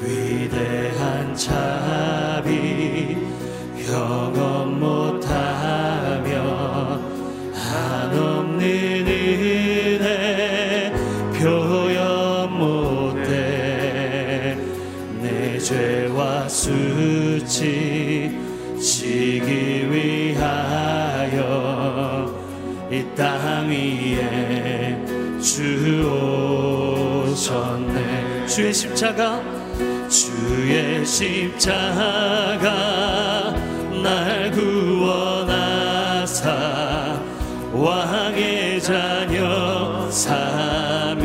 위대한 자비 영원 못하며 한없는 은혜 표현 못해 내 죄와 수치 지기 위하여 이 땅 위에 주 오셨네. 주의 십자가 주의 십자가 날 구원하사 왕의 자녀 삼으셨네.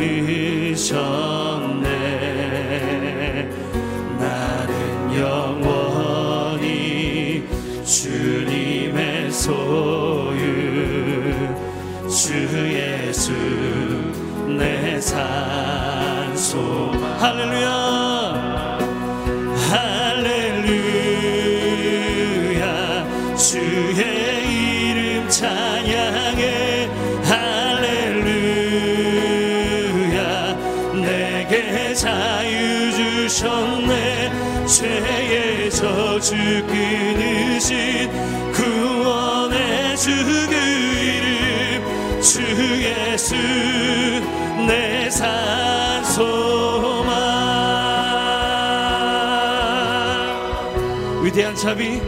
나는 영원히 주님의 소유 주 예수 내 산소망 할렐루야 저주 끊으신 구원의 주그 이름 주 예수 내 산소망 위대한 자비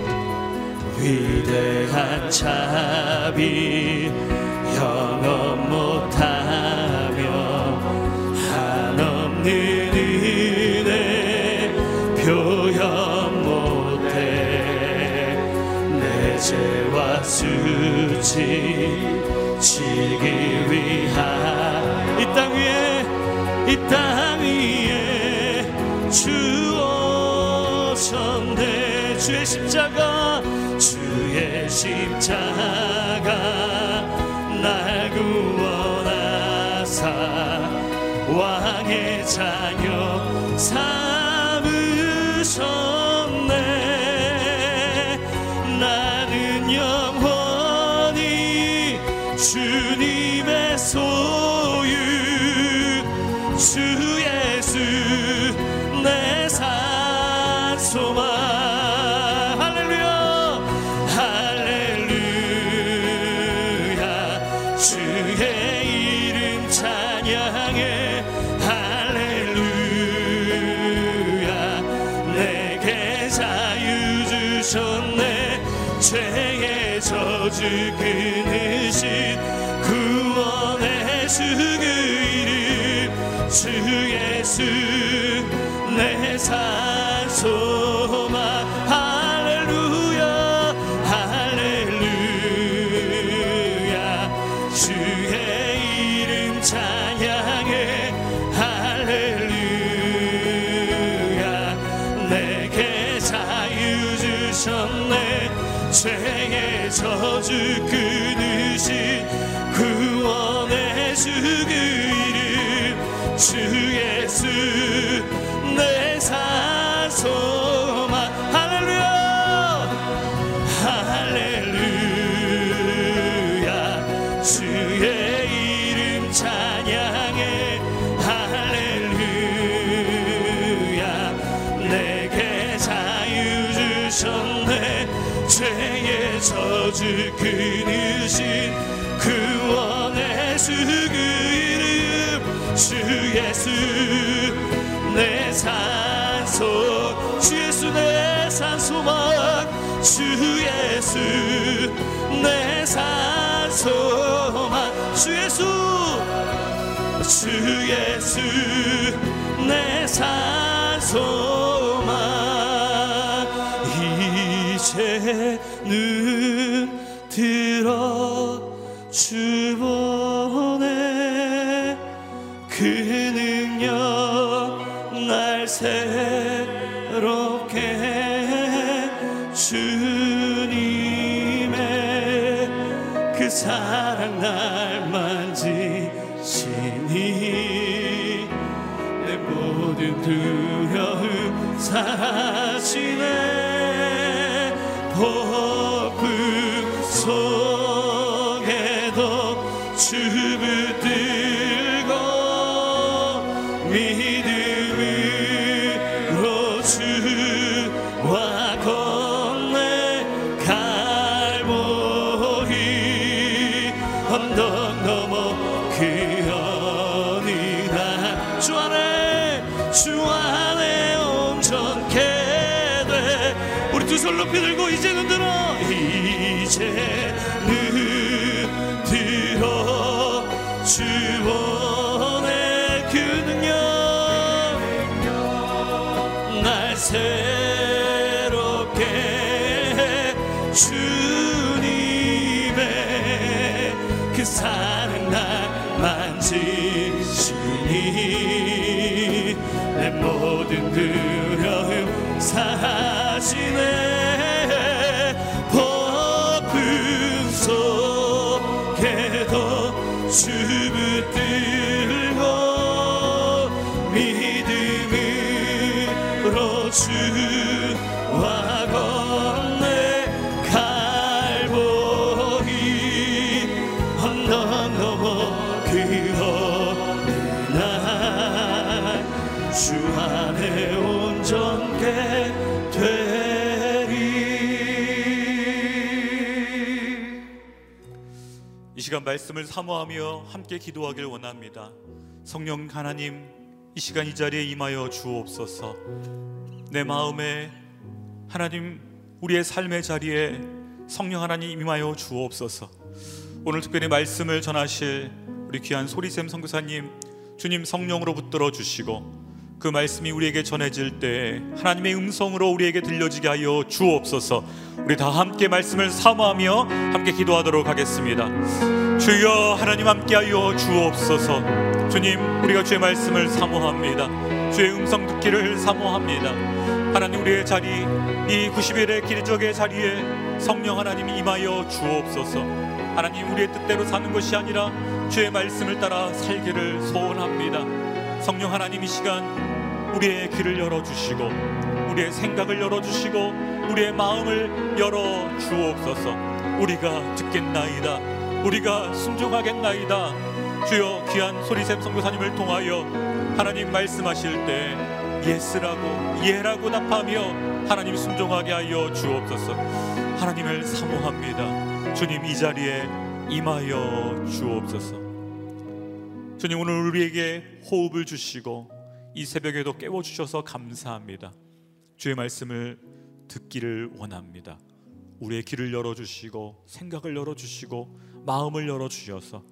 위대한 자비 영원 못하며 한없는 수치 지기 위하 이땅 위에 이 땅 위에 주 오셨네 주의 십자가 주의 십자가 날 구원하사 왕의 자녀 삼 할 주 예수 주 예수 내 산소만 이제는 모든 두려움 사라지네. 폭풍 속에도 주붙 온전케 되리 이 시간 말씀을 사모하며 함께 기도하길 원합니다. 성령 하나님, 이 시간 이 자리에 임하여 주옵소서. 내 마음에 하나님 우리의 삶의 자리에 성령 하나님 임하여 주옵소서. 오늘 특별히 말씀을 전하실 우리 귀한 소리샘 선교사님 주님 성령으로 붙들어 주시고 그 말씀이 우리에게 전해질 때 하나님의 음성으로 우리에게 들려지게 하여 주옵소서. 우리 다 함께 말씀을 사모하며 함께 기도하도록 하겠습니다. 주여 하나님 함께 하여 주옵소서. 주님 우리가 주의 말씀을 사모합니다. 주의 음성 듣기를 사모합니다. 하나님 우리의 자리 이 90일의 기적의 자리에 성령 하나님 임하여 주옵소서. 하나님 우리의 뜻대로 사는 것이 아니라 주의 말씀을 따라 살기를 소원합니다. 성령 하나님 이 시간 우리의 귀를 열어 주시고 우리의 생각을 열어 주시고 우리의 마음을 열어 주옵소서. 우리가 듣겠나이다. 우리가 순종하겠나이다. 주여 귀한 소리샘 선교사님을 통하여 하나님 말씀하실 때 yes라고 예라고 답하며 하나님 순종하게 하여 주옵소서. 하나님을 사모합니다. 주님 이 자리에 임하여 주옵소서. 주님 오늘 우리에게 호흡을 주시고 이 새벽에도 깨워 주셔서 감사합니다. 주의 말씀을 듣기를 원합니다. 우리의 귀를 열어 주시고 생각을 열어 주시고 마음을 열어 주셔서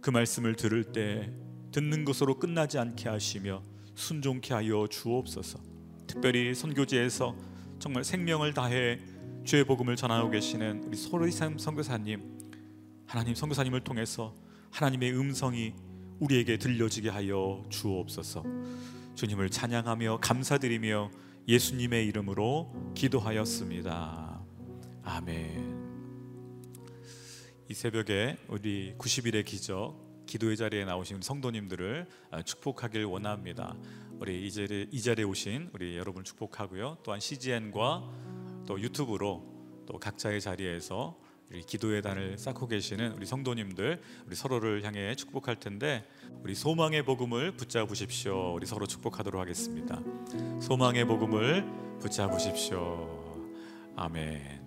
그 말씀을 들을 때 듣는 것으로 끝나지 않게 하시며 순종케 하여 주옵소서. 특별히 선교지에서 정말 생명을 다해 주의 복음을 전하고 계시는 우리 소리샘 선교사님 하나님 선교사님을 통해서 하나님의 음성이 우리에게 들려지게 하여 주옵소서. 주님을 찬양하며 감사드리며 예수님의 이름으로 기도하였습니다. 아멘. 이 새벽에 우리 90일의 기적 기도의 자리에 나오신 성도님들을 축복하길 원합니다. 우리 이 자리에, 이 자리에 오신 우리 여러분 축복하고요. 또한 CGN과 또 유튜브로 또 각자의 자리에서 우리 기도의 단을 쌓고 계시는 우리 성도님들 우리 서로를 향해 축복할 텐데 우리 소망의 복음을 붙잡으십시오. 우리 서로 축복하도록 하겠습니다. 소망의 복음을 붙잡으십시오. 아멘.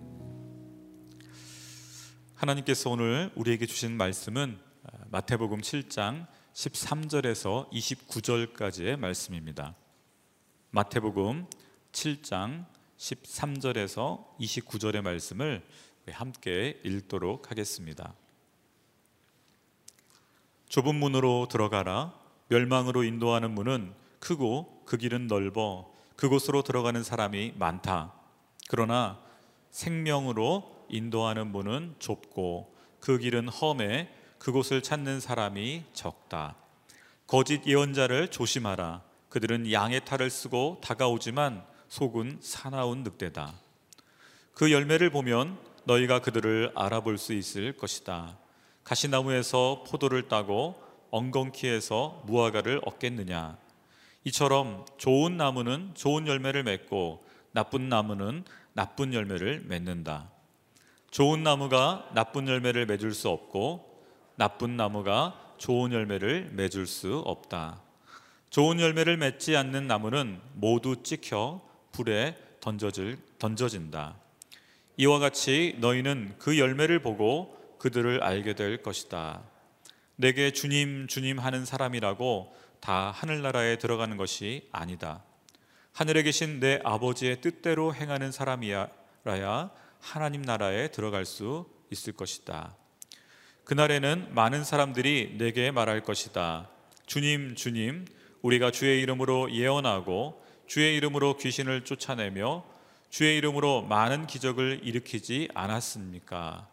하나님께서 오늘 우리에게 주신 말씀은 마태복음 7장 13절에서 29절까지의 말씀입니다. 마태복음 7장 13절에서 29절의 말씀을 함께 읽도록 하겠습니다. 좁은 문으로 들어가라. 멸망으로 인도하는 문은 크고 그 길은 넓어 그곳으로 들어가는 사람이 많다. 그러나 생명으로 인도하는 문은 좁고 그 길은 험해 그곳을 찾는 사람이 적다. 거짓 예언자를 조심하라. 그들은 양의 탈을 쓰고 다가오지만 속은 사나운 늑대다. 그 열매를 보면 너희가 그들을 알아볼 수 있을 것이다. 가시나무에서 포도를 따고 엉겅퀴에서 무화과를 얻겠느냐? 이처럼 좋은 나무는 좋은 열매를 맺고 나쁜 나무는 나쁜 열매를 맺는다. 좋은 나무가 나쁜 열매를 맺을 수 없고 나쁜 나무가 좋은 열매를 맺을 수 없다. 좋은 열매를 맺지 않는 나무는 모두 찍혀 불에 던져질, 던져진다. 이와 같이 너희는 그 열매를 보고 그들을 알게 될 것이다. 내게 주님, 주님 하는 사람이라고 다 하늘나라에 들어가는 것이 아니다. 하늘에 계신 내 아버지의 뜻대로 행하는 사람이라야 하나님 나라에 들어갈 수 있을 것이다. 그날에는 많은 사람들이 내게 말할 것이다. 주님, 주님, 우리가 주의 이름으로 예언하고 주의 이름으로 귀신을 쫓아내며 주의 이름으로 많은 기적을 일으키지 않았습니까?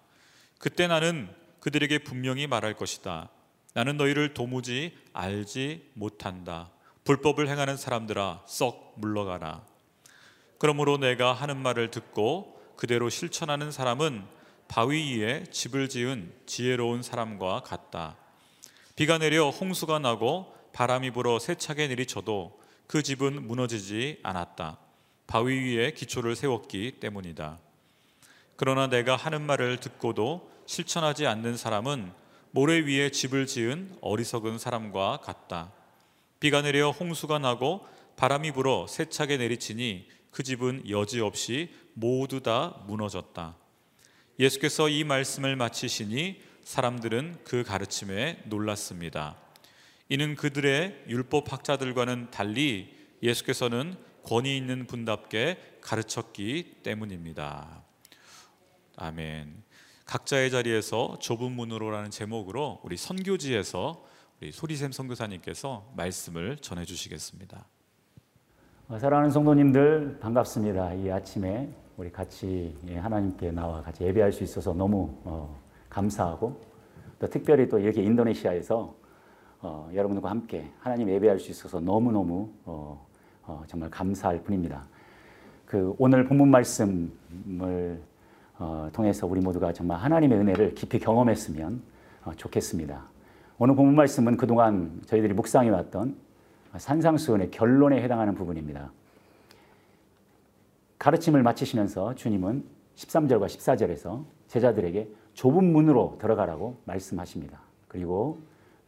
그때 나는 그들에게 분명히 말할 것이다. 나는 너희를 도무지 알지 못한다. 불법을 행하는 사람들아, 썩 물러가라. 그러므로 내가 하는 말을 듣고 그대로 실천하는 사람은 바위 위에 집을 지은 지혜로운 사람과 같다. 비가 내려 홍수가 나고 바람이 불어 세차게 내리쳐도 그 집은 무너지지 않았다. 바위 위에 기초를 세웠기 때문이다. 그러나 내가 하는 말을 듣고도 실천하지 않는 사람은 모래 위에 집을 지은 어리석은 사람과 같다. 비가 내려 홍수가 나고 바람이 불어 세차게 내리치니 그 집은 여지없이 모두 다 무너졌다. 예수께서 이 말씀을 마치시니 사람들은 그 가르침에 놀랐습니다. 이는 그들의 율법 학자들과는 달리 예수께서는 권위 있는 분답게 가르쳤기 때문입니다. 아멘. 각자의 자리에서 좁은 문으로라는 제목으로 우리 선교지에서 우리 소리샘 선교사님께서 말씀을 전해 주시겠습니다. 어, 사랑하는 성도님들 반갑습니다. 이 아침에 우리 같이 예, 하나님께 나와 같이 예배할 수 있어서 너무 어, 감사하고 또 특별히 또 이렇게 인도네시아에서 어, 여러분들과 함께 하나님 예배할 수 있어서 너무 너무 어, 어, 정말 감사할 뿐입니다. 그 오늘 본문 말씀을 어, 통해서 우리 모두가 정말 하나님의 은혜를 깊이 경험했으면 어, 좋겠습니다. 오늘 본문 말씀은 그동안 저희들이 묵상해 왔던 산상수훈의 결론에 해당하는 부분입니다. 가르침을 마치시면서 주님은 13절과 14절에서 제자들에게 좁은 문으로 들어가라고 말씀하십니다. 그리고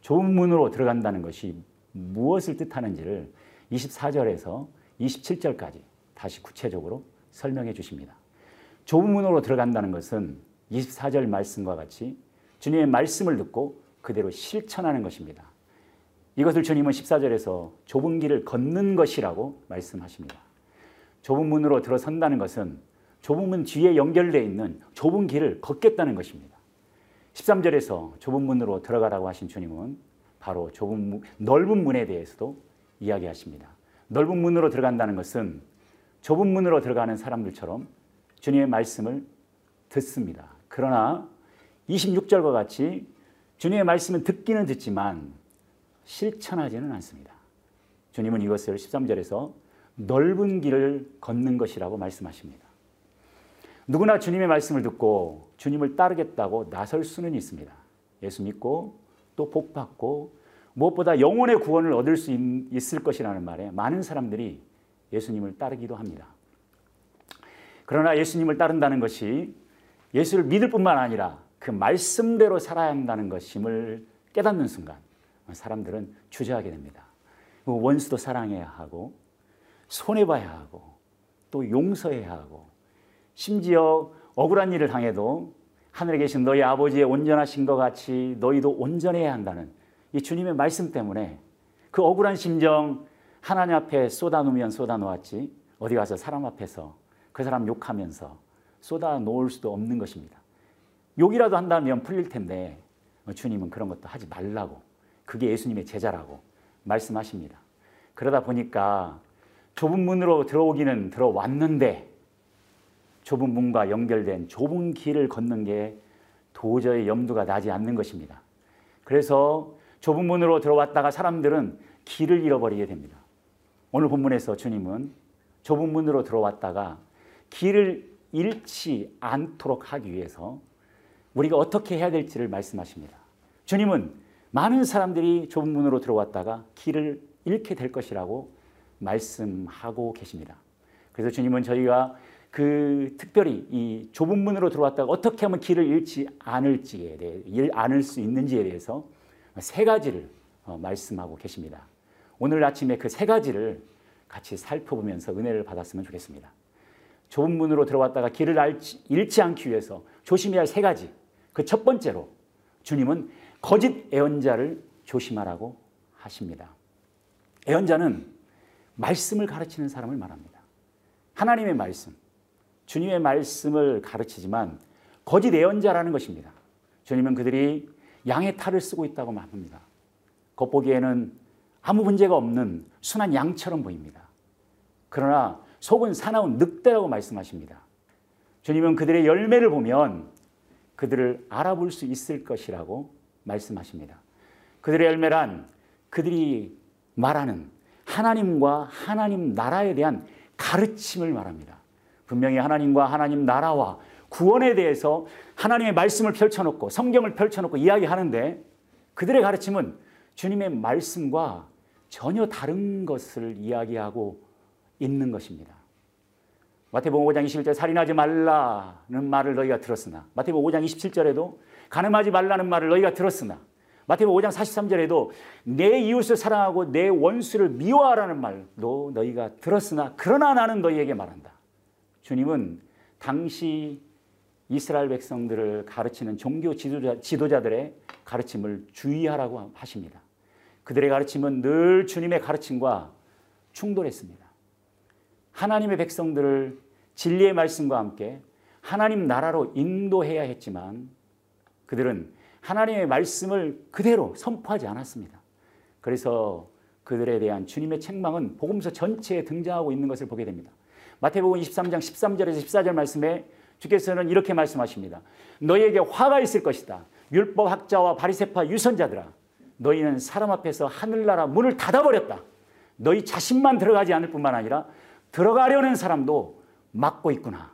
좁은 문으로 들어간다는 것이 무엇을 뜻하는지를 24절에서 27절까지 다시 구체적으로 설명해 주십니다. 좁은 문으로 들어간다는 것은 24절 말씀과 같이 주님의 말씀을 듣고 그대로 실천하는 것입니다. 이것을 주님은 14절에서 좁은 길을 걷는 것이라고 말씀하십니다. 좁은 문으로 들어선다는 것은 좁은 문 뒤에 연결되어 있는 좁은 길을 걷겠다는 것입니다. 13절에서 좁은 문으로 들어가라고 하신 주님은 바로 좁은 문, 넓은 문에 대해서도 이야기하십니다. 넓은 문으로 들어간다는 것은 좁은 문으로 들어가는 사람들처럼 주님의 말씀을 듣습니다. 그러나 26절과 같이 주님의 말씀은 듣기는 듣지만 실천하지는 않습니다. 주님은 이것을 13절에서 넓은 길을 걷는 것이라고 말씀하십니다. 누구나 주님의 말씀을 듣고 주님을 따르겠다고 나설 수는 있습니다. 예수 믿고 또 복 받고 무엇보다 영혼의 구원을 얻을 수 있 을 것이라는 말에 많은 사람들이 예수님을 따르기도 합니다. 그러나 예수님을 따른다는 것이 예수를 믿을 뿐만 아니라 그 말씀대로 살아야 한다는 것임을 깨닫는 순간 사람들은 주저하게 됩니다. 원수도 사랑해야 하고 손해봐야 하고 또 용서해야 하고 심지어 억울한 일을 당해도 하늘에 계신 너희 아버지의 온전하신 것 같이 너희도 온전해야 한다는 이 주님의 말씀 때문에 그 억울한 심정 하나님 앞에 쏟아놓으면 쏟아놓았지 어디 가서 사람 앞에서 그 사람 욕하면서 쏟아놓을 수도 없는 것입니다. 욕이라도 한다면 풀릴 텐데 주님은 그런 것도 하지 말라고 그게 예수님의 제자라고 말씀하십니다. 그러다 보니까 좁은 문으로 들어오기는 들어왔는데 좁은 문과 연결된 좁은 길을 걷는 게 도저히 염두가 나지 않는 것입니다. 그래서 좁은 문으로 들어왔다가 사람들은 길을 잃어버리게 됩니다. 오늘 본문에서 주님은 좁은 문으로 들어왔다가 길을 잃지 않도록 하기 위해서 우리가 어떻게 해야 될지를 말씀하십니다. 주님은 많은 사람들이 좁은 문으로 들어왔다가 길을 잃게 될 것이라고 말씀하고 계십니다. 그래서 주님은 저희가 그 특별히 이 좁은 문으로 들어왔다가 어떻게 하면 길을 잃지 않을지에 대해 않을 수 있는지에 대해서 세 가지를 어, 말씀하고 계십니다. 오늘 아침에 그 세 가지를 같이 살펴보면서 은혜를 받았으면 좋겠습니다. 좁은 문으로 들어왔다가 길을 알지, 잃지 않기 위해서 조심해야 할 세 가지. 그 첫 번째로 주님은 거짓 애언자를 조심하라고 하십니다. 애언자는 말씀을 가르치는 사람을 말합니다. 하나님의 말씀, 주님의 말씀을 가르치지만 거짓 애언자라는 것입니다. 주님은 그들이 양의 탈을 쓰고 있다고 말합니다. 겉보기에는 아무 문제가 없는 순한 양처럼 보입니다. 그러나 속은 사나운 늑대라고 말씀하십니다. 주님은 그들의 열매를 보면 그들을 알아볼 수 있을 것이라고 말씀하십니다. 그들의 열매란 그들이 말하는 하나님과 하나님 나라에 대한 가르침을 말합니다. 분명히 하나님과 하나님 나라와 구원에 대해서 하나님의 말씀을 펼쳐놓고 성경을 펼쳐놓고 이야기하는데 그들의 가르침은 주님의 말씀과 전혀 다른 것을 이야기하고 있는 것입니다. 마태복음 5장 21절 살인하지 말라는 말을 너희가 들었으나 마태복음 5장 27절에도 가늠하지 말라는 말을 너희가 들었으나 마태복음 5장 43절에도 내 이웃을 사랑하고 내 원수를 미워하라는 말도 너희가 들었으나 그러나 나는 너희에게 말한다. 주님은 당시 이스라엘 백성들을 가르치는 종교 지도자, 지도자들의 가르침을 주의하라고 하십니다. 그들의 가르침은 늘 주님의 가르침과 충돌했습니다. 하나님의 백성들을 진리의 말씀과 함께 하나님 나라로 인도해야 했지만 그들은 하나님의 말씀을 그대로 선포하지 않았습니다. 그래서 그들에 대한 주님의 책망은 복음서 전체에 등장하고 있는 것을 보게 됩니다. 마태복음 23장 13절에서 14절 말씀에 주께서는 이렇게 말씀하십니다. 너희에게 화가 있을 것이다. 율법 학자와 바리새파 유선자들아 너희는 사람 앞에서 하늘나라 문을 닫아버렸다. 너희 자신만 들어가지 않을 뿐만 아니라 들어가려는 사람도 막고 있구나.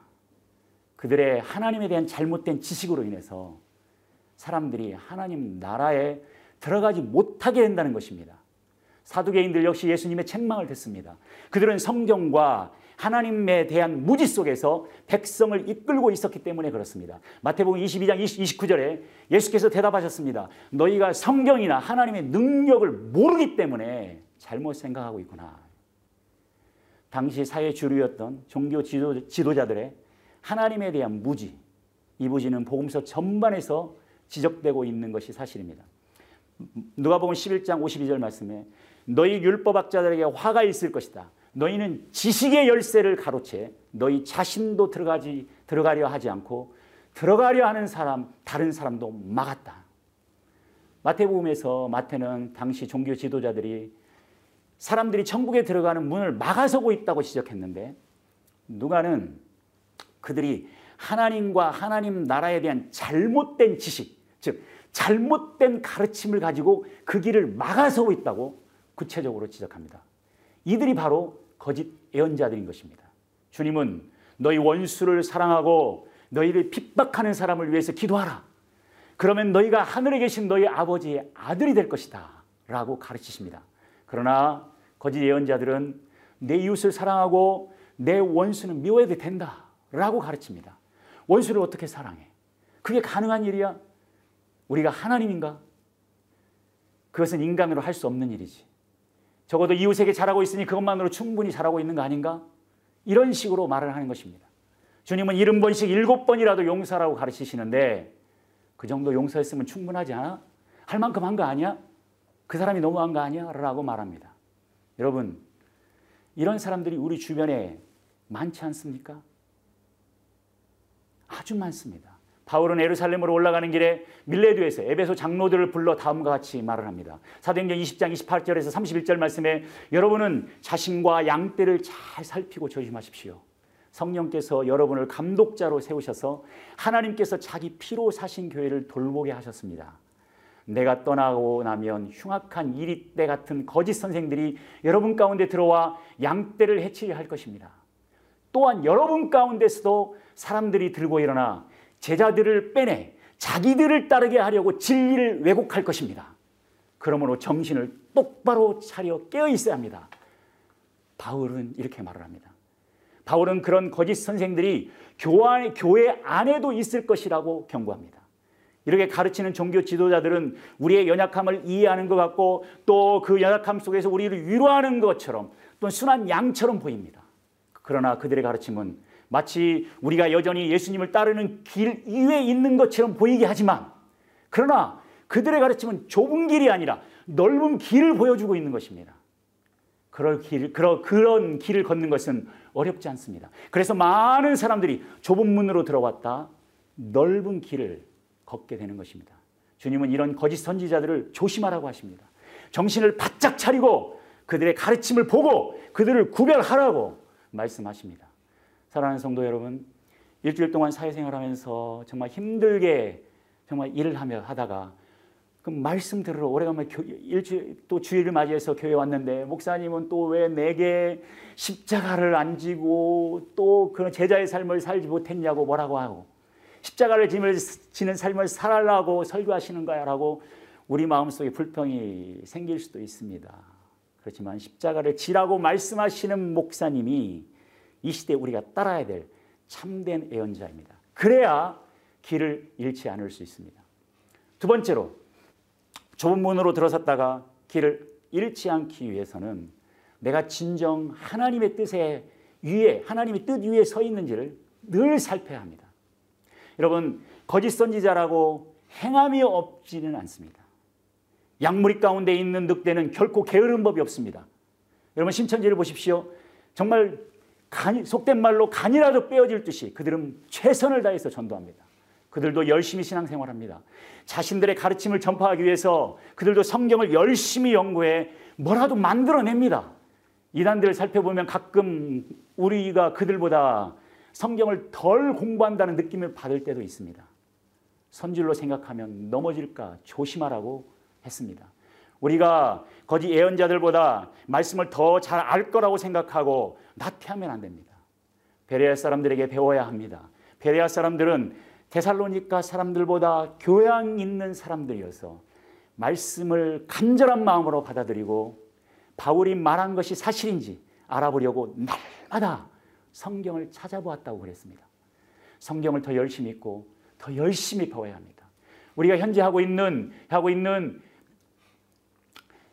그들의 하나님에 대한 잘못된 지식으로 인해서 사람들이 하나님 나라에 들어가지 못하게 된다는 것입니다. 사두개인들 역시 예수님의 책망을 듣습니다. 그들은 성경과 하나님에 대한 무지 속에서 백성을 이끌고 있었기 때문에 그렇습니다. 마태복음 22장 29절에 예수께서 대답하셨습니다. 너희가 성경이나 하나님의 능력을 모르기 때문에 잘못 생각하고 있구나. 당시 사회 주류였던 종교 지도, 지도 자들의 하나님에 대한 무지, 이 무지는 복음서 전반에서 지적되고 있는 것이 사실입니다. 누가복음 11장 52절 말씀에 너희 율법학자들에게 화가 있을 것이다. 너희는 지식의 열쇠를 가로채 너희 자신도 들어가지 들어가려 하지 않고 들어가려 하는 사람 다른 사람도 막았다. 마태복음에서 마태는 당시 종교 지도자들이 사람들이 천국에 들어가는 문을 막아서고 있다고 지적했는데 누가는 그들이 하나님과 하나님 나라에 대한 잘못된 지식, 즉 잘못된 가르침을 가지고 그 길을 막아서고 있다고 구체적으로 지적합니다. 이들이 바로 거짓 예언자들인 것입니다. 주님은 너희 원수를 사랑하고 너희를 핍박하는 사람을 위해서 기도하라. 그러면 너희가 하늘에 계신 너희 아버지의 아들이 될 것이다. 라고 가르치십니다. 그러나 거짓 예언자들은 내 이웃을 사랑하고 내 원수는 미워해도 된다. 라고 가르칩니다. 원수를 어떻게 사랑해? 그게 가능한 일이야? 우리가 하나님인가? 그것은 인간으로 할 수 없는 일이지. 적어도 이웃에게 잘하고 있으니 그것만으로 충분히 잘하고 있는 거 아닌가? 이런 식으로 말을 하는 것입니다. 주님은 일흔 번씩 일곱 번이라도 용서라고 가르치시는데 그 정도 용서했으면 충분하지 않아? 할 만큼 한 거 아니야? 그 사람이 너무한 거 아니야? 라고 말합니다. 여러분, 이런 사람들이 우리 주변에 많지 않습니까? 아주 많습니다. 바울은 에루살렘으로 올라가는 길에 밀레드에서 에베소 장로들을 불러 다음과 같이 말을 합니다. 사도행전 20장 28절에서 31절 말씀에 여러분은 자신과 양떼를 잘 살피고 조심하십시오. 성령께서 여러분을 감독자로 세우셔서 하나님께서 자기 피로 사신 교회를 돌보게 하셨습니다. 내가 떠나고 나면 흉악한 이리떼 같은 거짓 선생들이 여러분 가운데 들어와 양떼를 해치려 할 것입니다. 또한 여러분 가운데서도 사람들이 들고 일어나 제자들을 빼내 자기들을 따르게 하려고 진리를 왜곡할 것입니다. 그러므로 정신을 똑바로 차려 깨어 있어야 합니다. 바울은 이렇게 말을 합니다. 바울은 그런 거짓 선생들이 교회 안에도 있을 것이라고 경고합니다. 이렇게 가르치는 종교 지도자들은 우리의 연약함을 이해하는 것 같고 또 그 연약함 속에서 우리를 위로하는 것처럼 또 순한 양처럼 보입니다. 그러나 그들의 가르침은 마치 우리가 여전히 예수님을 따르는 길 위에 있는 것처럼 보이게 하지만 그러나 그들의 가르침은 좁은 길이 아니라 넓은 길을 보여주고 있는 것입니다. 그럴 길, 그런, 그런 길을 걷는 것은 어렵지 않습니다. 그래서 많은 사람들이 좁은 문으로 들어왔다 넓은 길을 걷게 되는 것입니다. 주님은 이런 거짓 선지자들을 조심하라고 하십니다. 정신을 바짝 차리고 그들의 가르침을 보고 그들을 구별하라고 말씀하십니다. 사랑하는 성도 여러분, 일주일 동안 사회생활 하면서 정말 힘들게 정말 일을 하며 하다가 그 말씀 들으러 오래간만에 일주일 또 주일을 맞이해서 교회 왔는데 목사님은 또 왜 내게 십자가를 안 지고 또 그런 제자의 삶을 살지 못했냐고 뭐라고 하고 십자가를 지는 삶을 살아라고 설교하시는 거야라고 우리 마음속에 불평이 생길 수도 있습니다. 그렇지만 십자가를 지라고 말씀하시는 목사님이 이 시대에 우리가 따라야 될 참된 애언자입니다. 그래야 길을 잃지 않을 수 있습니다. 두 번째로 좁은 문으로 들어섰다가 길을 잃지 않기 위해서는 내가 진정 하나님의 뜻에 위에 하나님의 뜻 위에 서 있는지를 늘 살펴야 합니다. 여러분 거짓 선지자라고 행함이 없지는 않습니다. 양무리 가운데 있는 늑대는 결코 게으른 법이 없습니다. 여러분 신천지를 보십시오. 정말 간, 속된 말로 간이라도 빼어질 듯이 그들은 최선을 다해서 전도합니다. 그들도 열심히 신앙생활합니다. 자신들의 가르침을 전파하기 위해서 그들도 성경을 열심히 연구해 뭐라도 만들어냅니다. 이단들을 살펴보면 가끔 우리가 그들보다 성경을 덜 공부한다는 느낌을 받을 때도 있습니다. 선질로 생각하면 넘어질까 조심하라고 했습니다. 우리가 거짓 예언자들보다 말씀을 더 잘 알 거라고 생각하고 나태하면 안 됩니다. 베레아 사람들에게 배워야 합니다. 베레아 사람들은 데살로니카 사람들보다 교양 있는 사람들이어서 말씀을 간절한 마음으로 받아들이고 바울이 말한 것이 사실인지 알아보려고 날마다 성경을 찾아보았다고 그랬습니다. 성경을 더 열심히 읽고 더 열심히 배워야 합니다. 우리가 현재 하고 있는 하고 있는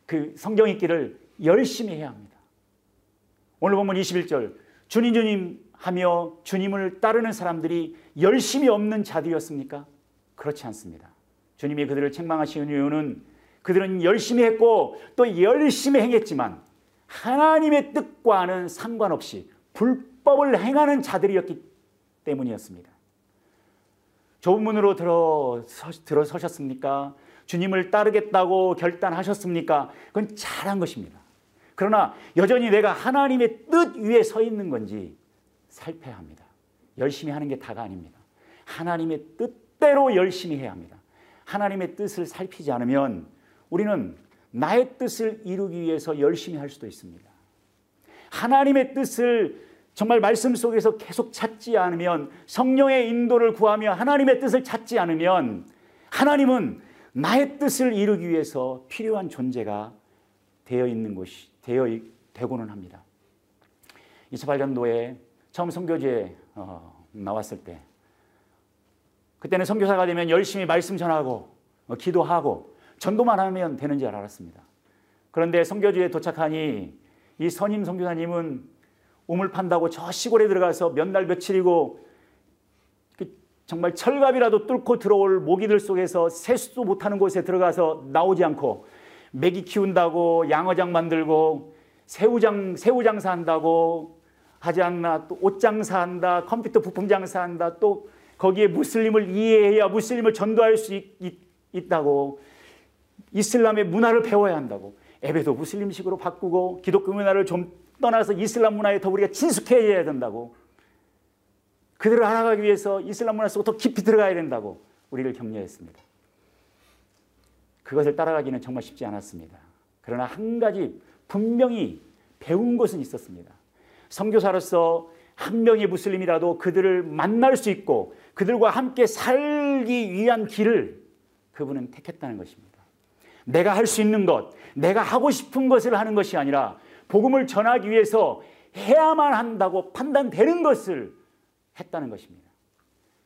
그 성경 읽기를 열심히 해야 합니다. 오늘 보면 21절 주님 주님 하며 주님을 따르는 사람들이 열심히 없는 자들이었습니까? 그렇지 않습니다. 주님이 그들을 책망하시는 이유는 그들은 열심히 했고 또 열심히 행했지만 하나님의 뜻과는 상관없이 불법을 행하는 자들이었기 때문이었습니다. 좁은 문으로 들어서, 들어서셨습니까? 주님을 따르겠다고 결단하셨습니까? 그건 잘한 것입니다. 그러나 여전히 내가 하나님의 뜻 위에 서 있는 건지 살펴야 합니다. 열심히 하는 게 다가 아닙니다. 하나님의 뜻대로 열심히 해야 합니다. 하나님의 뜻을 살피지 않으면 우리는 나의 뜻을 이루기 위해서 열심히 할 수도 있습니다. 하나님의 뜻을 정말 말씀 속에서 계속 찾지 않으면 성령의 인도를 구하며 하나님의 뜻을 찾지 않으면 하나님은 나의 뜻을 이루기 위해서 필요한 존재가 되어 있는 것이 되어 되고는 합니다. 28년도에 처음 선교지에 어, 나왔을 때 그때는 선교사가 되면 열심히 말씀 전하고 어, 기도하고 전도만 하면 되는 줄 알았습니다. 그런데 선교지에 도착하니 이 선임 선교사님은 우물 판다고 저 시골에 들어가서 몇 날 며칠이고 정말 철갑이라도 뚫고 들어올 모기들 속에서 세수도 못하는 곳에 들어가서 나오지 않고 메기 키운다고 양어장 만들고 새우장 새우 장사 한다고 하지 않나 또 옷 장사 한다 컴퓨터 부품 장사한다 또 거기에 무슬림을 이해해야 무슬림을 전도할 수 있, 있, 다고 이슬람의 문화를 배워야 한다고 에베도 무슬림식으로 바꾸고 기독교 문화를 좀 떠나서 이슬람 문화에 더 우리가 친숙해져야 된다고 그들을 알아가기 위해서 이슬람 문화 속으로 더 깊이 들어가야 된다고 우리를 격려했습니다. 그것을 따라가기는 정말 쉽지 않았습니다. 그러나 한 가지 분명히 배운 것은 있었습니다. 선교사로서 한 명의 무슬림이라도 그들을 만날 수 있고 그들과 함께 살기 위한 길을 그분은 택했다는 것입니다. 내가 할 수 있는 것, 내가 하고 싶은 것을 하는 것이 아니라 복음을 전하기 위해서 해야만 한다고 판단되는 것을 했다는 것입니다.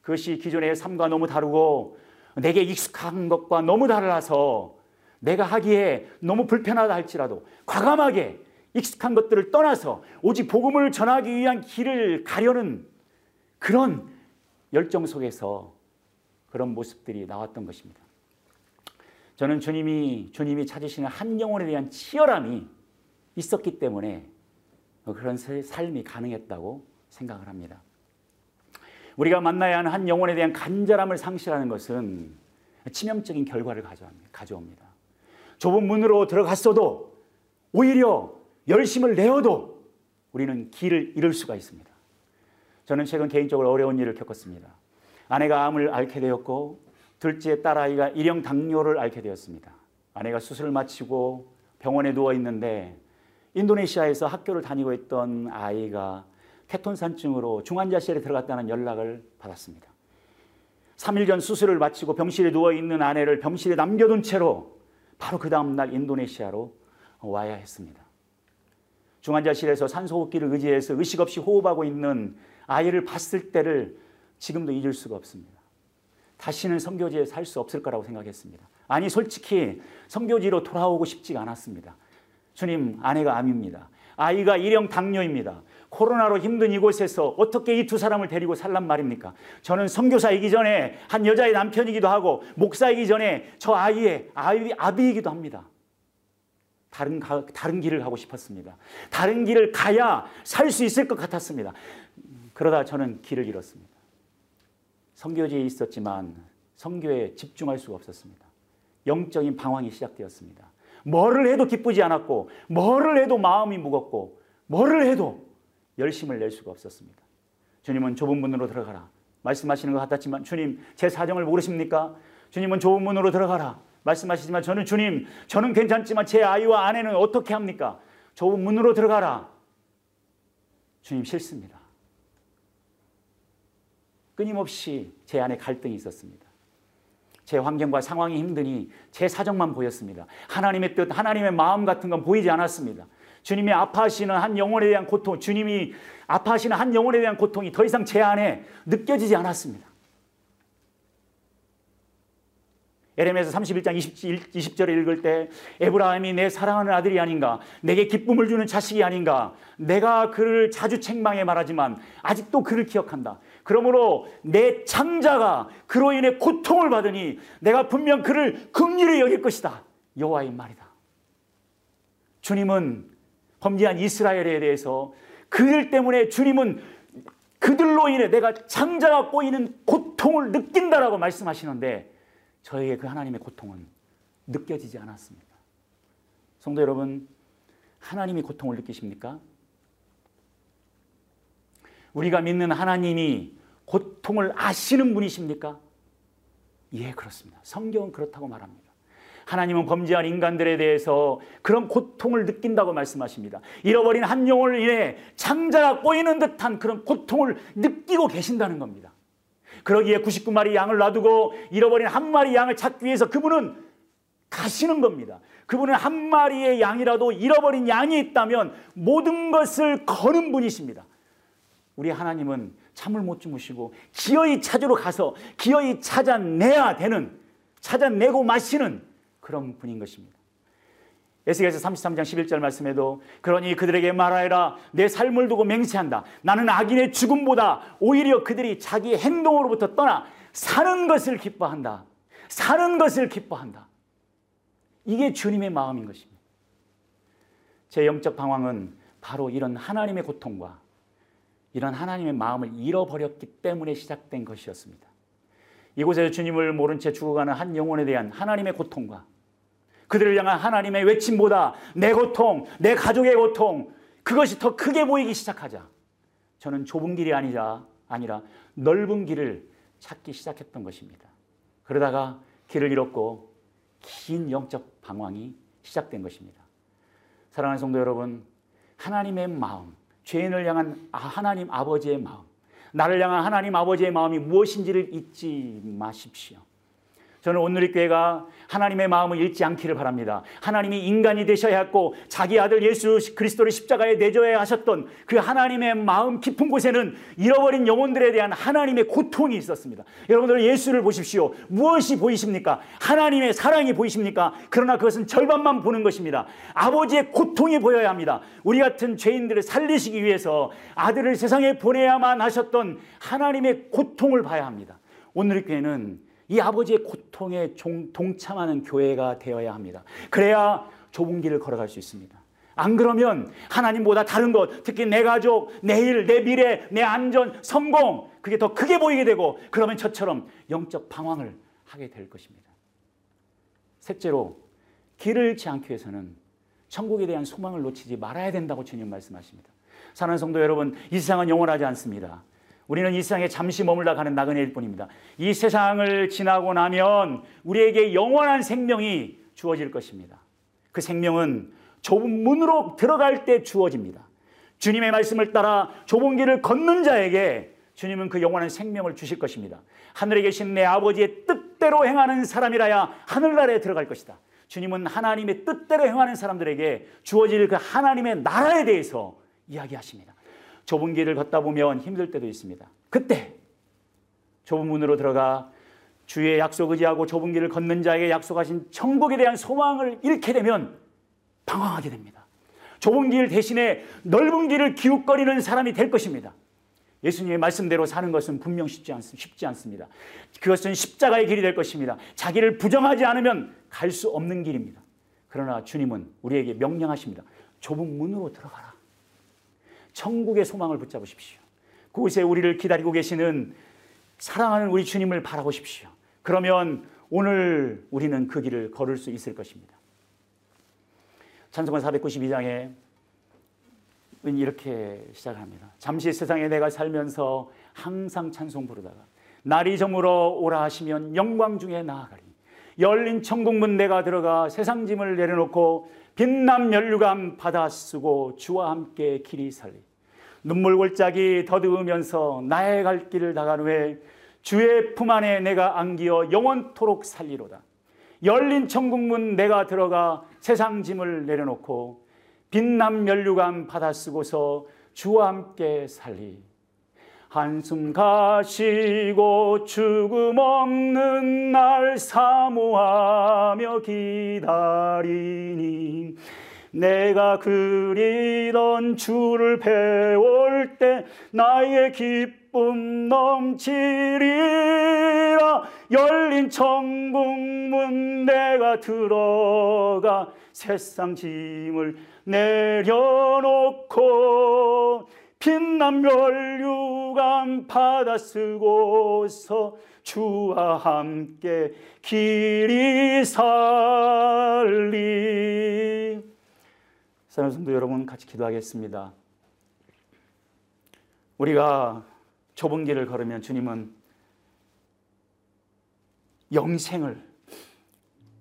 그것이 기존의 삶과 너무 다르고 내게 익숙한 것과 너무 달라서 내가 하기에 너무 불편하다 할지라도 과감하게 익숙한 것들을 떠나서 오직 복음을 전하기 위한 길을 가려는 그런 열정 속에서 그런 모습들이 나왔던 것입니다. 저는 주님이 주님이 찾으시는 한 영혼에 대한 치열함이 있었기 때문에 그런 삶이 가능했다고 생각을 합니다. 우리가 만나야 하는 한 영혼에 대한 간절함을 상실하는 것은 치명적인 결과를 가져옵니다. 좁은 문으로 들어갔어도 오히려 열심을 내어도 우리는 길을 잃을 수가 있습니다. 저는 최근 개인적으로 어려운 일을 겪었습니다. 아내가 암을 앓게 되었고 둘째 딸아이가 일형 당뇨를 앓게 되었습니다. 아내가 수술을 마치고 병원에 누워 있는데 인도네시아에서 학교를 다니고 있던 아이가 케톤산증으로 중환자실에 들어갔다는 연락을 받았습니다. 3일 전 수술을 마치고 병실에 누워 있는 아내를 병실에 남겨둔 채로 바로 그 다음 날 인도네시아로 와야 했습니다. 중환자실에서 산소호흡기를 의지해서 의식 없이 호흡하고 있는 아이를 봤을 때를 지금도 잊을 수가 없습니다. 다시는 성교지에 살 수 없을 거라고 생각했습니다. 아니 솔직히 성교지로 돌아오고 싶지가 않았습니다. 주님 아내가 암입니다. 아이가 일형 당뇨입니다. 코로나로 힘든 이곳에서 어떻게 이 두 사람을 데리고 살란 말입니까? 저는 선교사이기 전에 한 여자의 남편이기도 하고 목사이기 전에 저 아이의 아이 아비이기도 합니다. 다른 가, 다른 길을 가고 싶었습니다. 다른 길을 가야 살 수 있을 것 같았습니다. 그러다 저는 길을 잃었습니다. 선교지에 있었지만 선교에 집중할 수가 없었습니다. 영적인 방황이 시작되었습니다. 뭐를 해도 기쁘지 않았고, 뭐를 해도 마음이 무겁고, 뭐를 해도 열심을 낼 수가 없었습니다. 주님은 좁은 문으로 들어가라. 말씀하시는 것 같았지만 주님 제 사정을 모르십니까? 주님은 좁은 문으로 들어가라. 말씀하시지만 저는 주님 저는 괜찮지만 제 아이와 아내는 어떻게 합니까? 좁은 문으로 들어가라. 주님 싫습니다. 끊임없이 제 안에 갈등이 있었습니다. 제 환경과 상황이 힘드니 제 사정만 보였습니다. 하나님의 뜻, 하나님의 마음 같은 건 보이지 않았습니다. 주님이 아파하시는 한 영혼에 대한 고통, 주님이 아파하시는 한 영혼에 대한 고통이 더 이상 제 안에 느껴지지 않았습니다. 에레미야서 31장 20, 20절을 읽을 때 에브라임이 내 사랑하는 아들이 아닌가 내게 기쁨을 주는 자식이 아닌가 내가 그를 자주 책망해 말하지만 아직도 그를 기억한다. 그러므로 내 창자가 그로 인해 고통을 받으니 내가 분명 그를 긍휼히 여길 것이다. 여호와의 말이다. 주님은 범죄한 이스라엘에 대해서 그들 때문에 주님은 그들로 인해 내가 창자가 꼬이는 고통을 느낀다라고 말씀하시는데 저에게 그 하나님의 고통은 느껴지지 않았습니다. 성도 여러분, 하나님이 고통을 느끼십니까? 우리가 믿는 하나님이 고통을 아시는 분이십니까? 예, 그렇습니다. 성경은 그렇다고 말합니다. 하나님은 범죄한 인간들에 대해서 그런 고통을 느낀다고 말씀하십니다. 잃어버린 한 영혼을 인해 창자가 꼬이는 듯한 그런 고통을 느끼고 계신다는 겁니다. 그러기에 99마리 양을 놔두고 잃어버린 한 마리 양을 찾기 위해서 그분은 가시는 겁니다. 그분은 한 마리의 양이라도 잃어버린 양이 있다면 모든 것을 거는 분이십니다. 우리 하나님은 잠을 못 주무시고 기어이 찾으러 가서 기어이 찾아내야 되는 찾아내고 마시는 그런 분인 것입니다. 에스겔서 33장 11절 말씀에도 그러니 그들에게 말하여라 내 삶을 두고 맹세한다 나는 악인의 죽음보다 오히려 그들이 자기 행동으로부터 떠나 사는 것을 기뻐한다 사는 것을 기뻐한다 이게 주님의 마음인 것입니다. 제 영적 방황은 바로 이런 하나님의 고통과 이런 하나님의 마음을 잃어버렸기 때문에 시작된 것이었습니다. 이곳에서 주님을 모른 채 죽어가는 한 영혼에 대한 하나님의 고통과 그들을 향한 하나님의 외침보다 내 고통, 내 가족의 고통, 그것이 더 크게 보이기 시작하자 저는 좁은 길이 아니라, 아니라 넓은 길을 찾기 시작했던 것입니다. 그러다가 길을 잃었고 긴 영적 방황이 시작된 것입니다. 사랑하는 성도 여러분, 하나님의 마음, 죄인을 향한 아, 하나님 아버지의 마음, 나를 향한 하나님 아버지의 마음이 무엇인지를 잊지 마십시오. 저는 오늘의 교회가 하나님의 마음을 잃지 않기를 바랍니다. 하나님이 인간이 되셔야 했고 자기 아들 예수 그리스도를 십자가에 내줘야 하셨던 그 하나님의 마음 깊은 곳에는 잃어버린 영혼들에 대한 하나님의 고통이 있었습니다. 여러분들 예수를 보십시오. 무엇이 보이십니까? 하나님의 사랑이 보이십니까? 그러나 그것은 절반만 보는 것입니다. 아버지의 고통이 보여야 합니다. 우리 같은 죄인들을 살리시기 위해서 아들을 세상에 보내야만 하셨던 하나님의 고통을 봐야 합니다. 오늘의 교회는 이 아버지의 고통에 동참하는 교회가 되어야 합니다. 그래야 좁은 길을 걸어갈 수 있습니다. 안 그러면 하나님보다 다른 것, 특히 내 가족, 내 일, 내 미래, 내 안전, 성공, 그게 더 크게 보이게 되고, 그러면 저처럼 영적 방황을 하게 될 것입니다. 셋째로, 길을 잃지 않기 위해서는 천국에 대한 소망을 놓치지 말아야 된다고 주님 말씀하십니다. 사랑하는 성도 여러분, 이 세상은 영원하지 않습니다. 우리는 이 세상에 잠시 머물러 가는 나그네일 뿐입니다. 이 세상을 지나고 나면 우리에게 영원한 생명이 주어질 것입니다. 그 생명은 좁은 문으로 들어갈 때 주어집니다. 주님의 말씀을 따라 좁은 길을 걷는 자에게 주님은 그 영원한 생명을 주실 것입니다. 하늘에 계신 내 아버지의 뜻대로 행하는 사람이라야 하늘나라에 들어갈 것이다. 주님은 하나님의 뜻대로 행하는 사람들에게 주어질 그 하나님의 나라에 대해서 이야기하십니다. 좁은 길을 걷다 보면 힘들 때도 있습니다. 그때 좁은 문으로 들어가 주의 약속 의지하고 좁은 길을 걷는 자에게 약속하신 천국에 대한 소망을 잃게 되면 방황하게 됩니다. 좁은 길 대신에 넓은 길을 기웃거리는 사람이 될 것입니다. 예수님의 말씀대로 사는 것은 분명 쉽지, 않, 쉽지 않습니다. 그것은 십자가의 길이 될 것입니다. 자기를 부정하지 않으면 갈 수 없는 길입니다. 그러나 주님은 우리에게 명령하십니다. 좁은 문으로 들어가라. 천국의 소망을 붙잡으십시오. 그곳에 우리를 기다리고 계시는 사랑하는 우리 주님을 바라보십시오. 그러면 오늘 우리는 그 길을 걸을 수 있을 것입니다. 찬송가 492장에 이렇게 시작합니다. 잠시 세상에 내가 살면서 항상 찬송 부르다가 날이 저물어 오라 하시면 영광 중에 나아가리. 열린 천국문 내가 들어가 세상 짐을 내려놓고 빛남 연류감 받아 쓰고 주와 함께 길이 살리. 눈물 골짜기 더듬으면서 나의 갈 길을 다간 후에 주의 품 안에 내가 안기어 영원토록 살리로다. 열린 천국문 내가 들어가 세상 짐을 내려놓고 빛남 면류관 받아 쓰고서 주와 함께 살리. 한숨 가시고 죽음 없는 날 사모하며 기다리니 내가 그리던 주를 배울 때 나의 기쁨 넘치리라. 열린 천국문 내가 들어가 세상 짐을 내려놓고 빛난 멸류관 받아 쓰고서 주와 함께 길이 살리 사랑하는 성도 여러분 같이 기도하겠습니다. 우리가 좁은 길을 걸으면 주님은 영생을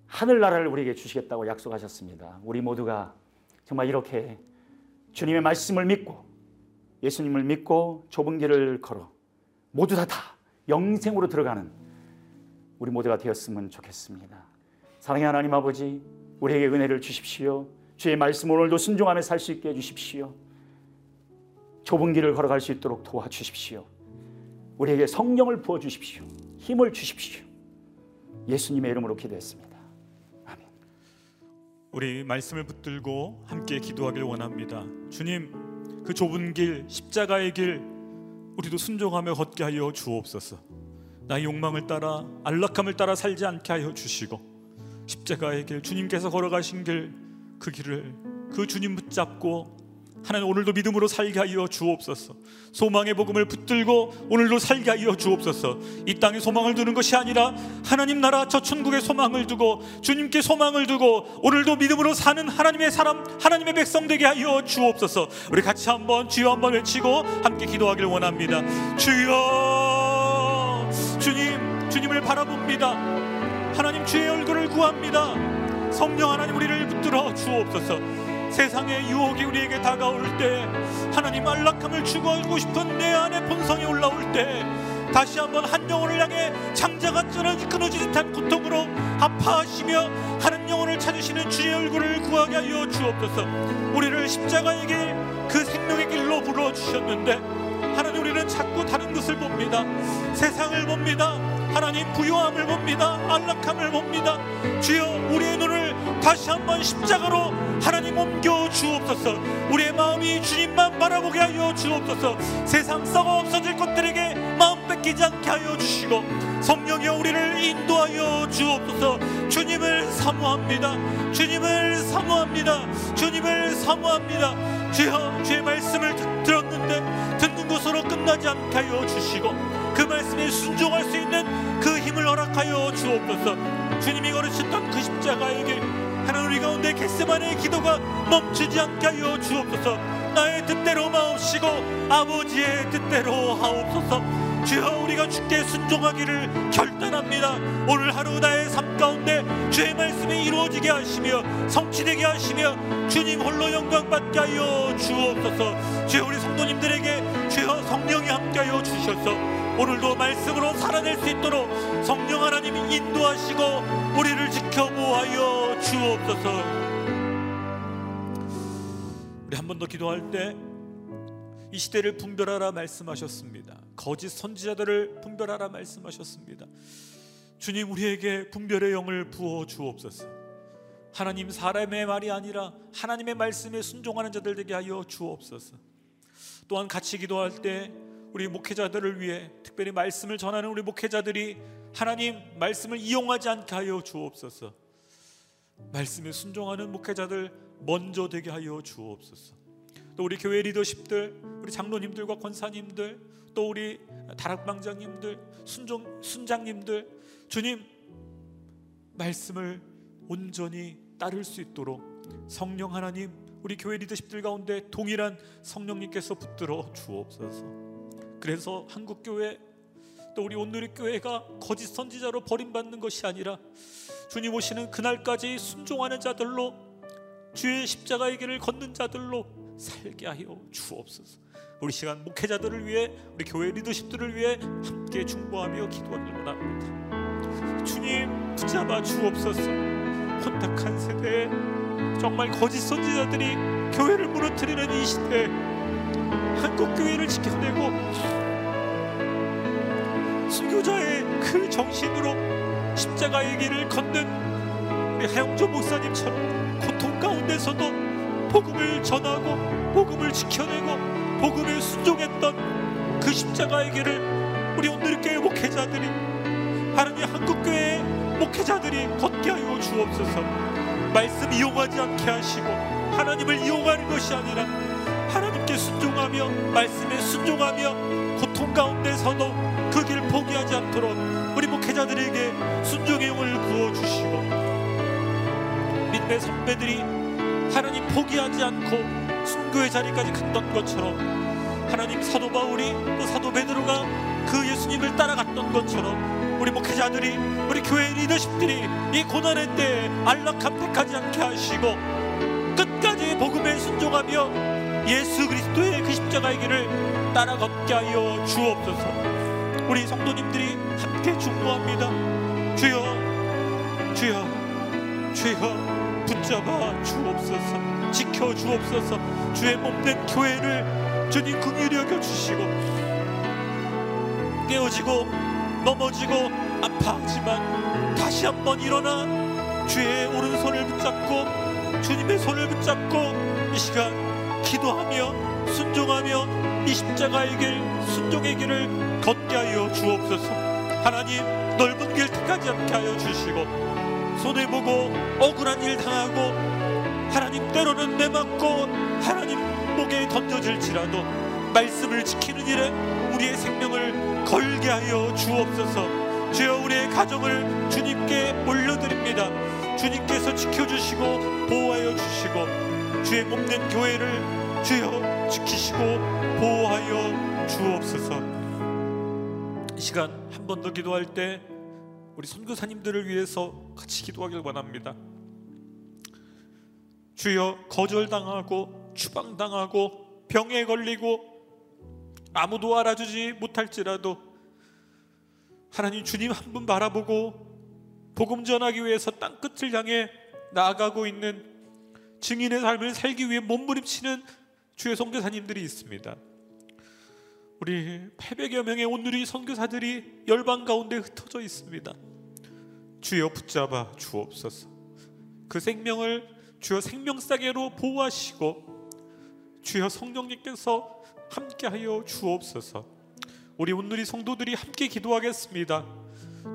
하늘나라를 우리에게 주시겠다고 약속하셨습니다. 우리 모두가 정말 이렇게 주님의 말씀을 믿고 예수님을 믿고 좁은 길을 걸어 모두 다 다 영생으로 들어가는 우리 모두가 되었으면 좋겠습니다. 사랑의 하나님 아버지 우리에게 은혜를 주십시오. 주의 말씀 오늘도 순종하며 살 수 있게 해주십시오. 좁은 길을 걸어갈 수 있도록 도와주십시오. 우리에게 성령을 부어주십시오. 힘을 주십시오. 예수님의 이름으로 기도했습니다. 아멘. 우리 말씀을 붙들고 함께 기도하길 원합니다. 주님, 그 좁은 길, 십자가의 길, 우리도 순종하며 걷게 하여 주옵소서. 나의 욕망을 따라 안락함을 따라 살지 않게 하여 주시고 십자가의 길 주님께서 걸어가신 길 그 길을 그 주님 붙잡고 하나님 오늘도 믿음으로 살게 하여 주옵소서. 소망의 복음을 붙들고 오늘도 살게 하여 주옵소서. 이 땅에 소망을 두는 것이 아니라 하나님 나라 저 천국에 소망을 두고 주님께 소망을 두고 오늘도 믿음으로 사는 하나님의 사람, 하나님의 백성 되게 하여 주옵소서. 우리 같이 한번 주여 한번 외치고 함께 기도하길 원합니다. 주여, 주님, 주님을 바라봅니다. 하나님 주의 얼굴을 구합니다. 성령 하나님 우리를 붙들어 주옵소서. 세상의 유혹이 우리에게 다가올 때 하나님 안락함을 추구하고 싶은 내 안의 본성이 올라올 때 다시 한번 한 영혼을 향해 장자가 끊어지, 듯한 고통으로 아파하시며 하는 영혼을 찾으시는 주의 얼굴을 구하게 하여 주옵소서. 우리를 십자가의 길, 그 생명의 길로 불러주셨는데 하나님 우리는 자꾸 다른 것을 봅니다. 세상을 봅니다 하나님 부요함을 봅니다. 안락함을 봅니다. 주여 우리의 눈을 다시 한번 십자가로 하나님 옮겨 주옵소서. 우리의 마음이 주님만 바라보게 하여 주옵소서. 세상 썩어 없어질 것들에게 마음 뺏기지 않게 하여 주시고 성령이여 우리를 인도하여 주옵소서. 주님을 사모합니다. 주님을 사모합니다. 주님을 사모합니다. 주여 주의 말씀을 듣- 들었는데 듣는 것으로 끝나지 않게 하여 주시고 그 말씀에 순종할 수 있는 그 힘을 허락하여 주옵소서. 주님이 걸으셨던 그 십자가의 길 하나님 우리 가운데 겟세만의 기도가 멈추지 않게 하여 주옵소서. 나의 뜻대로 마옵시고 아버지의 뜻대로 하옵소서 주여 우리가 주께 순종하기를 결단합니다. 오늘 하루 나의 삶 가운데 주의 말씀이 이루어지게 하시며 성취되게 하시며 주님 홀로 영광 받게 하여 주옵소서. 주여 우리 성도님들에게 주여 성령이 함께 하여 주셔서. 오늘도 말씀으로 살아낼 수 있도록 성령 하나님이 인도하시고 우리를 지켜보하여 주옵소서. 우리 한 번 더 기도할 때 이 시대를 분별하라 말씀하셨습니다. 거짓 선지자들을 분별하라 말씀하셨습니다. 주님 우리에게 분별의 영을 부어 주옵소서. 하나님 사람의 말이 아니라 하나님의 말씀에 순종하는 자들 되게 하여 주옵소서. 또한 같이 기도할 때 우리 목회자들을 위해 특별히 말씀을 전하는 우리 목회자들이 하나님 말씀을 이용하지 않게 하여 주옵소서. 말씀에 순종하는 목회자들 먼저 되게 하여 주옵소서. 또 우리 교회 리더십들, 우리 장로님들과 권사님들, 또 우리 다락방장님들, 순종 순장님들, 주님 말씀을 온전히 따를 수 있도록 성령 하나님 우리 교회 리더십들 가운데 동일한 성령님께서 붙들어 주옵소서. 그래서 한국 교회 또 우리 온누리 교회가 거짓 선지자로 버림받는 것이 아니라 주님 오시는 그날까지 순종하는 자들로 주의 십자가의 길을 걷는 자들로 살게 하여 주옵소서. 우리 시간 목회자들을 위해 우리 교회 리더십들을 위해 함께 중보하며 기도하길 원합니다. 주님 붙잡아 주옵소서. 혼탁한 세대에 정말 거짓 선지자들이 교회를 무너뜨리는 이 시대에 한국 교회를 지켜내고 순교자의 그 정신으로 십자가의 길을 걷는 우리 하영조 목사님처럼 고통 가운데서도 복음을 전하고 복음을 지켜내고 복음에 순종했던 그 십자가의 길을 우리 오늘 교회 목회자들이 하나님 한국 교회 목회자들이 걷게 하여 주옵소서. 말씀 이용하지 않게 하시고 하나님을 이용하는 것이 아니라 하나님께 순종하며 말씀에 순종하며 고통 가운데서도 그 길 포기하지 않도록 우리 목회자들에게 순종의 영을 부어 주시고 믿음의 선배들이 하나님 포기하지 않고 순교의 자리까지 갔던 것처럼 하나님 사도 바울이 또 사도 베드로가 그 예수님을 따라갔던 것처럼 우리 목회자들이 우리 교회 리더십들이 이 고난의 때에 안락함 택하지 않게 하시고 끝까지 복음에 순종하며 예수 그리스도의 그 십자가의 길을 따라 걷게 하여 주옵소서. 우리 성도님들이 함께 중보합니다. 주여 주여 주여 붙잡아 주옵소서 지켜 주옵소서. 주의 몸된 교회를 주님 긍휼히 여겨 주시고 깨어지고 넘어지고 아파하지만 다시 한번 일어나 주의 오른손을 붙잡고 주님의 손을 붙잡고 이 시간 기도하며 순종하며 이 십자가의 길 순종의 길을 걷게 하여 주옵소서. 하나님 넓은 길 택하지 않게 하여 주시고 손해보고 억울한 일 당하고 하나님 때로는 내맞고 하나님 목에 던져질지라도 말씀을 지키는 일에 우리의 생명을 걸게 하여 주옵소서. 주여 우리의 가정을 주님께 올려드립니다. 주님께서 지켜주시고 보호하여 주시고 주의 몸된 교회를 주여 지키시고 보호하여 주옵소서. 이 시간 한 번 더 기도할 때 우리 선교사님들을 위해서 같이 기도하길 원합니다. 주여 거절당하고 추방당하고 병에 걸리고 아무도 알아주지 못할지라도 하나님 주님 한 분 바라보고 복음 전하기 위해서 땅 끝을 향해 나아가고 있는 증인의 삶을 살기 위해 몸부림치는 주의 선교사님들이 있습니다. 우리 800여 명의 오늘의 선교사들이 열방 가운데 흩어져 있습니다. 주여 붙잡아 주옵소서. 그 생명을 주여 생명사계로 보호하시고 주여 성령님께서 함께하여 주옵소서. 우리 오늘의 성도들이 함께 기도하겠습니다.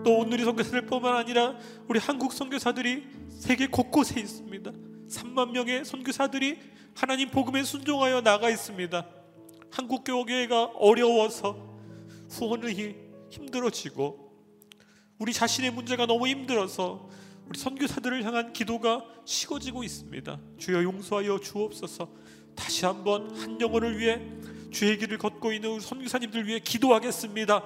또 오늘의 선교사들 뿐만 아니라 우리 한국 선교사들이 세계 곳곳에 있습니다. 3만 명의 선교사들이 하나님 복음에 순종하여 나가 있습니다. 한국 교회가 어려워서 후원이 힘들어지고 우리 자신의 문제가 너무 힘들어서 우리 선교사들을 향한 기도가 식어지고 있습니다. 주여 용서하여 주옵소서. 다시 한번 한 영혼을 위해 주의 길을 걷고 있는 우리 선교사님들 위해 기도하겠습니다.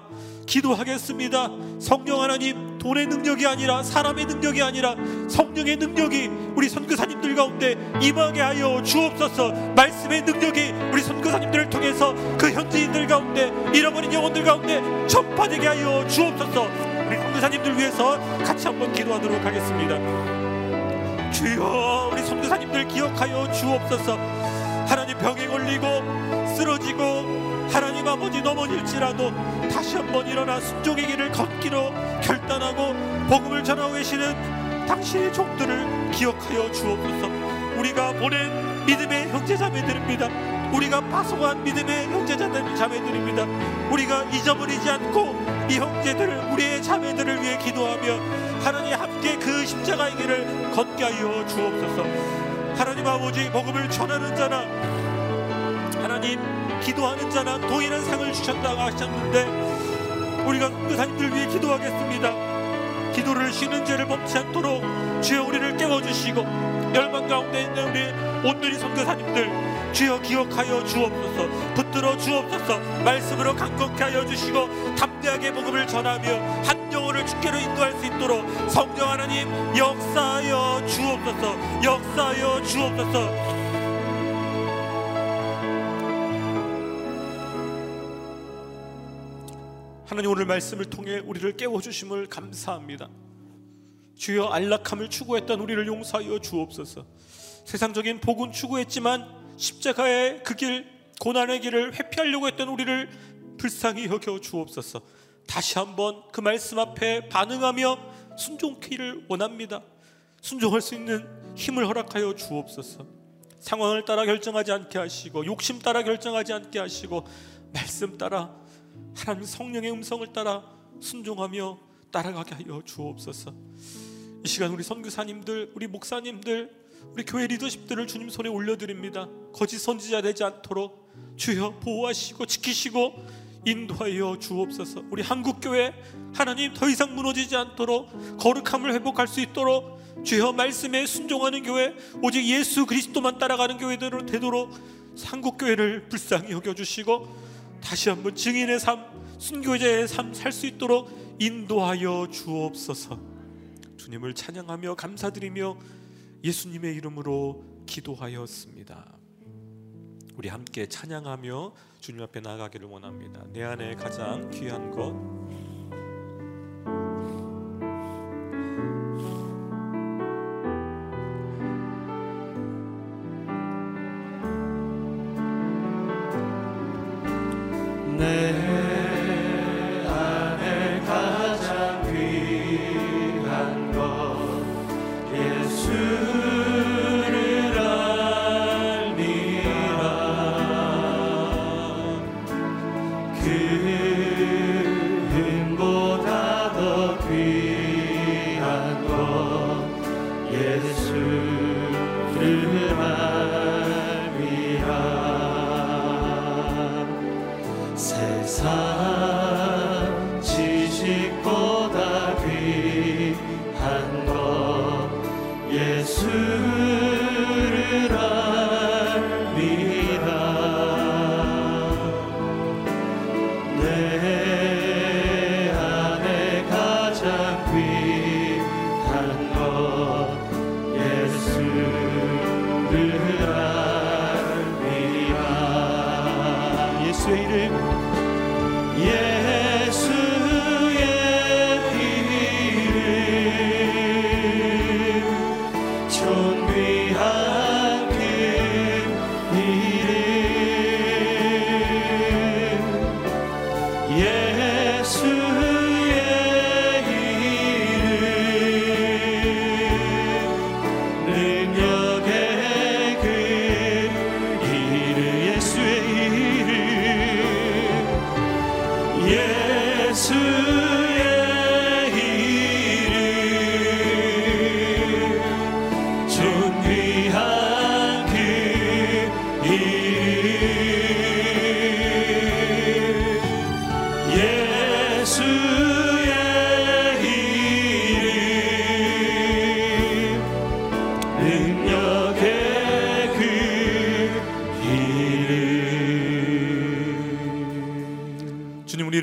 기도하겠습니다. 성령 하나님 돈의 능력이 아니라 사람의 능력이 아니라 성령의 능력이 우리 선교사님들 가운데 임하게 하여 주옵소서. 말씀의 능력이 우리 선교사님들을 통해서 그 현지인들 가운데 잃어버린 영혼들 가운데 전파되게 하여 주옵소서. 우리 선교사님들 위해서 같이 한번 기도하도록 하겠습니다. 주여 우리 선교사님들 기억하여 주옵소서. 하나님 병에 걸리고 쓰러지고 하나님 아버지 넘어질지라도 다시 한번 일어나 순종의 길을 걷기로 결단하고 복음을 전하고 계시는 당신의 종들을 기억하여 주옵소서 우리가 보낸 믿음의 형제자매들입니다 우리가 파송한 믿음의 형제자들 자매들입니다. 우리가 잊어버리지 않고 이 형제들을 우리의 자매들을 위해 기도하며 하나님 함께 그 십자가의 길을 걷게 하여 주옵소서. 하나님 아버지 복음을 전하는 자나 하나님 기도하는 자나 동일한 상을 주셨다고 하셨는데 우리가 선교사님들 위해 기도하겠습니다. 기도를 쉬는 죄를 범치 않도록 주여 우리를 깨워주시고 열방 가운데 있는 우리 온누리 선교사님들 주여 기억하여 주옵소서 붙들어 주옵소서 말씀으로 강건케 하여 주시고 담대하게 복음을 전하며 한 영혼을 주께로 인도할 수 있도록 성령 하나님 역사하여 주옵소서 역사하여 주옵소서 하나님 오늘 말씀을 통해 우리를 깨워 주심을 감사합니다. 주여 안락함을 추구했던 우리를 용서하여 주옵소서. 세상적인 복은 추구했지만 십자가의 그 길, 고난의 길을 회피하려고 했던 우리를 불쌍히 여겨 주옵소서. 다시 한번 그 말씀 앞에 반응하며 순종키를 원합니다. 순종할 수 있는 힘을 허락하여 주옵소서. 상황을 따라 결정하지 않게 하시고 욕심 따라 결정하지 않게 하시고 말씀 따라 하나님 성령의 음성을 따라 순종하며 따라가게 하여 주옵소서. 이 시간 우리 선교사님들, 우리 목사님들, 우리 교회 리더십들을 주님 손에 올려드립니다. 거짓 선지자 되지 않도록 주여 보호하시고 지키시고 인도하여 주옵소서. 우리 한국 교회 하나님 더 이상 무너지지 않도록 거룩함을 회복할 수 있도록 주여 말씀에 순종하는 교회 오직 예수 그리스도만 따라가는 교회대로 되도록 한국 교회를 불쌍히 여겨 주시고 다시 한번 증인의 삶, 순교자의 삶 살 수 있도록 인도하여 주옵소서. 주님을 찬양하며 감사드리며 예수님의 이름으로 기도하였습니다. 우리 함께 찬양하며 주님 앞에 나가기를 원합니다. 내 안에 가장 귀한 것 내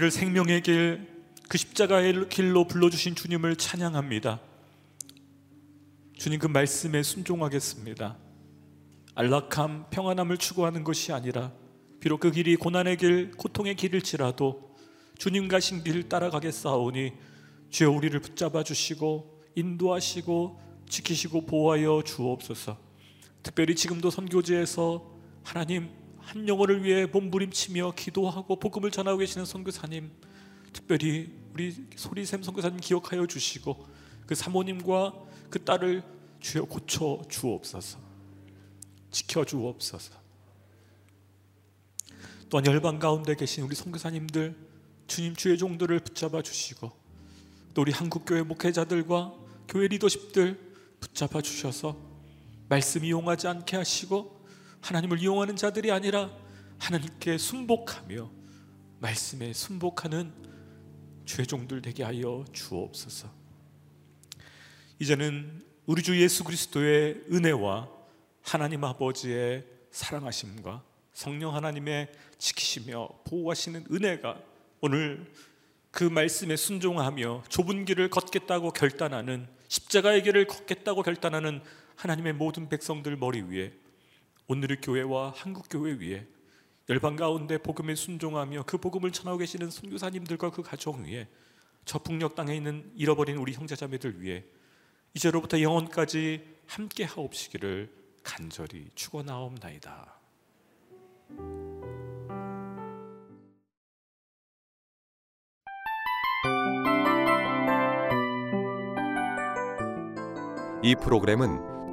우리를 생명의 길, 그 십자가의 길로 불러주신 주님을 찬양합니다. 주님 그 말씀에 순종하겠습니다. 안락함, 평안함을 추구하는 것이 아니라 비록 그 길이 고난의 길, 고통의 길일지라도 주님 가신 길 따라가겠사오니 주여 우리를 붙잡아 주시고 인도하시고 지키시고 보호하여 주옵소서. 특별히 지금도 선교지에서 하나님 한 영혼을 위해 몸부림치며 기도하고 복음을 전하고 계시는 선교사님 특별히 우리 소리샘 선교사님 기억하여 주시고 그 사모님과 그 딸을 주여 고쳐 주옵소서 지켜 주옵소서. 또한 열방 가운데 계신 우리 선교사님들 주님 주의 종들을 붙잡아 주시고 또 우리 한국교회 목회자들과 교회 리더십들 붙잡아 주셔서 말씀 이 용하지 않게 하시고 하나님을 이용하는 자들이 아니라 하나님께 순복하며 말씀에 순복하는 주의 종들 되게 하여 주옵소서. 이제는 우리 주 예수 그리스도의 은혜와 하나님 아버지의 사랑하심과 성령 하나님의 지키시며 보호하시는 은혜가 오늘 그 말씀에 순종하며 좁은 길을 걷겠다고 결단하는 십자가의 길을 걷겠다고 결단하는 하나님의 모든 백성들 머리 위에 오늘의 교회와 한국 교회 위에 열방 가운데 복음에 순종하며 그 복음을 전하고 계시는 선교사님들과 그 가정 위에 저 북녘 땅에 있는 잃어버린 우리 형제자매들 위에 이제로부터 영원까지 함께 하옵시기를 간절히 축원하옵나이다. 이 프로그램은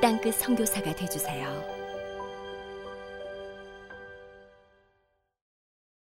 땅끝 선교사가 되주세요.